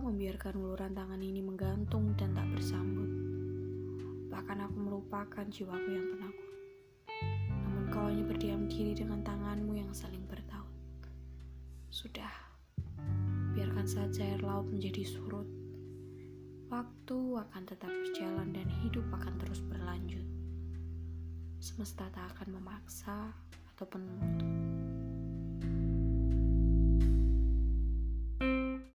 membiarkan uluran tangan ini menggantung dan tak bersambut. Bahkan aku melupakan jiwaku yang penakut. Namun kau hanya berdiam diri dengan tanganmu yang saling bertaut. Sudah, biarkan saja air laut menjadi surut. Waktu akan tetap berjalan dan hidup akan terus berlanjut. Semesta tak akan memaksa ataupun menuntut.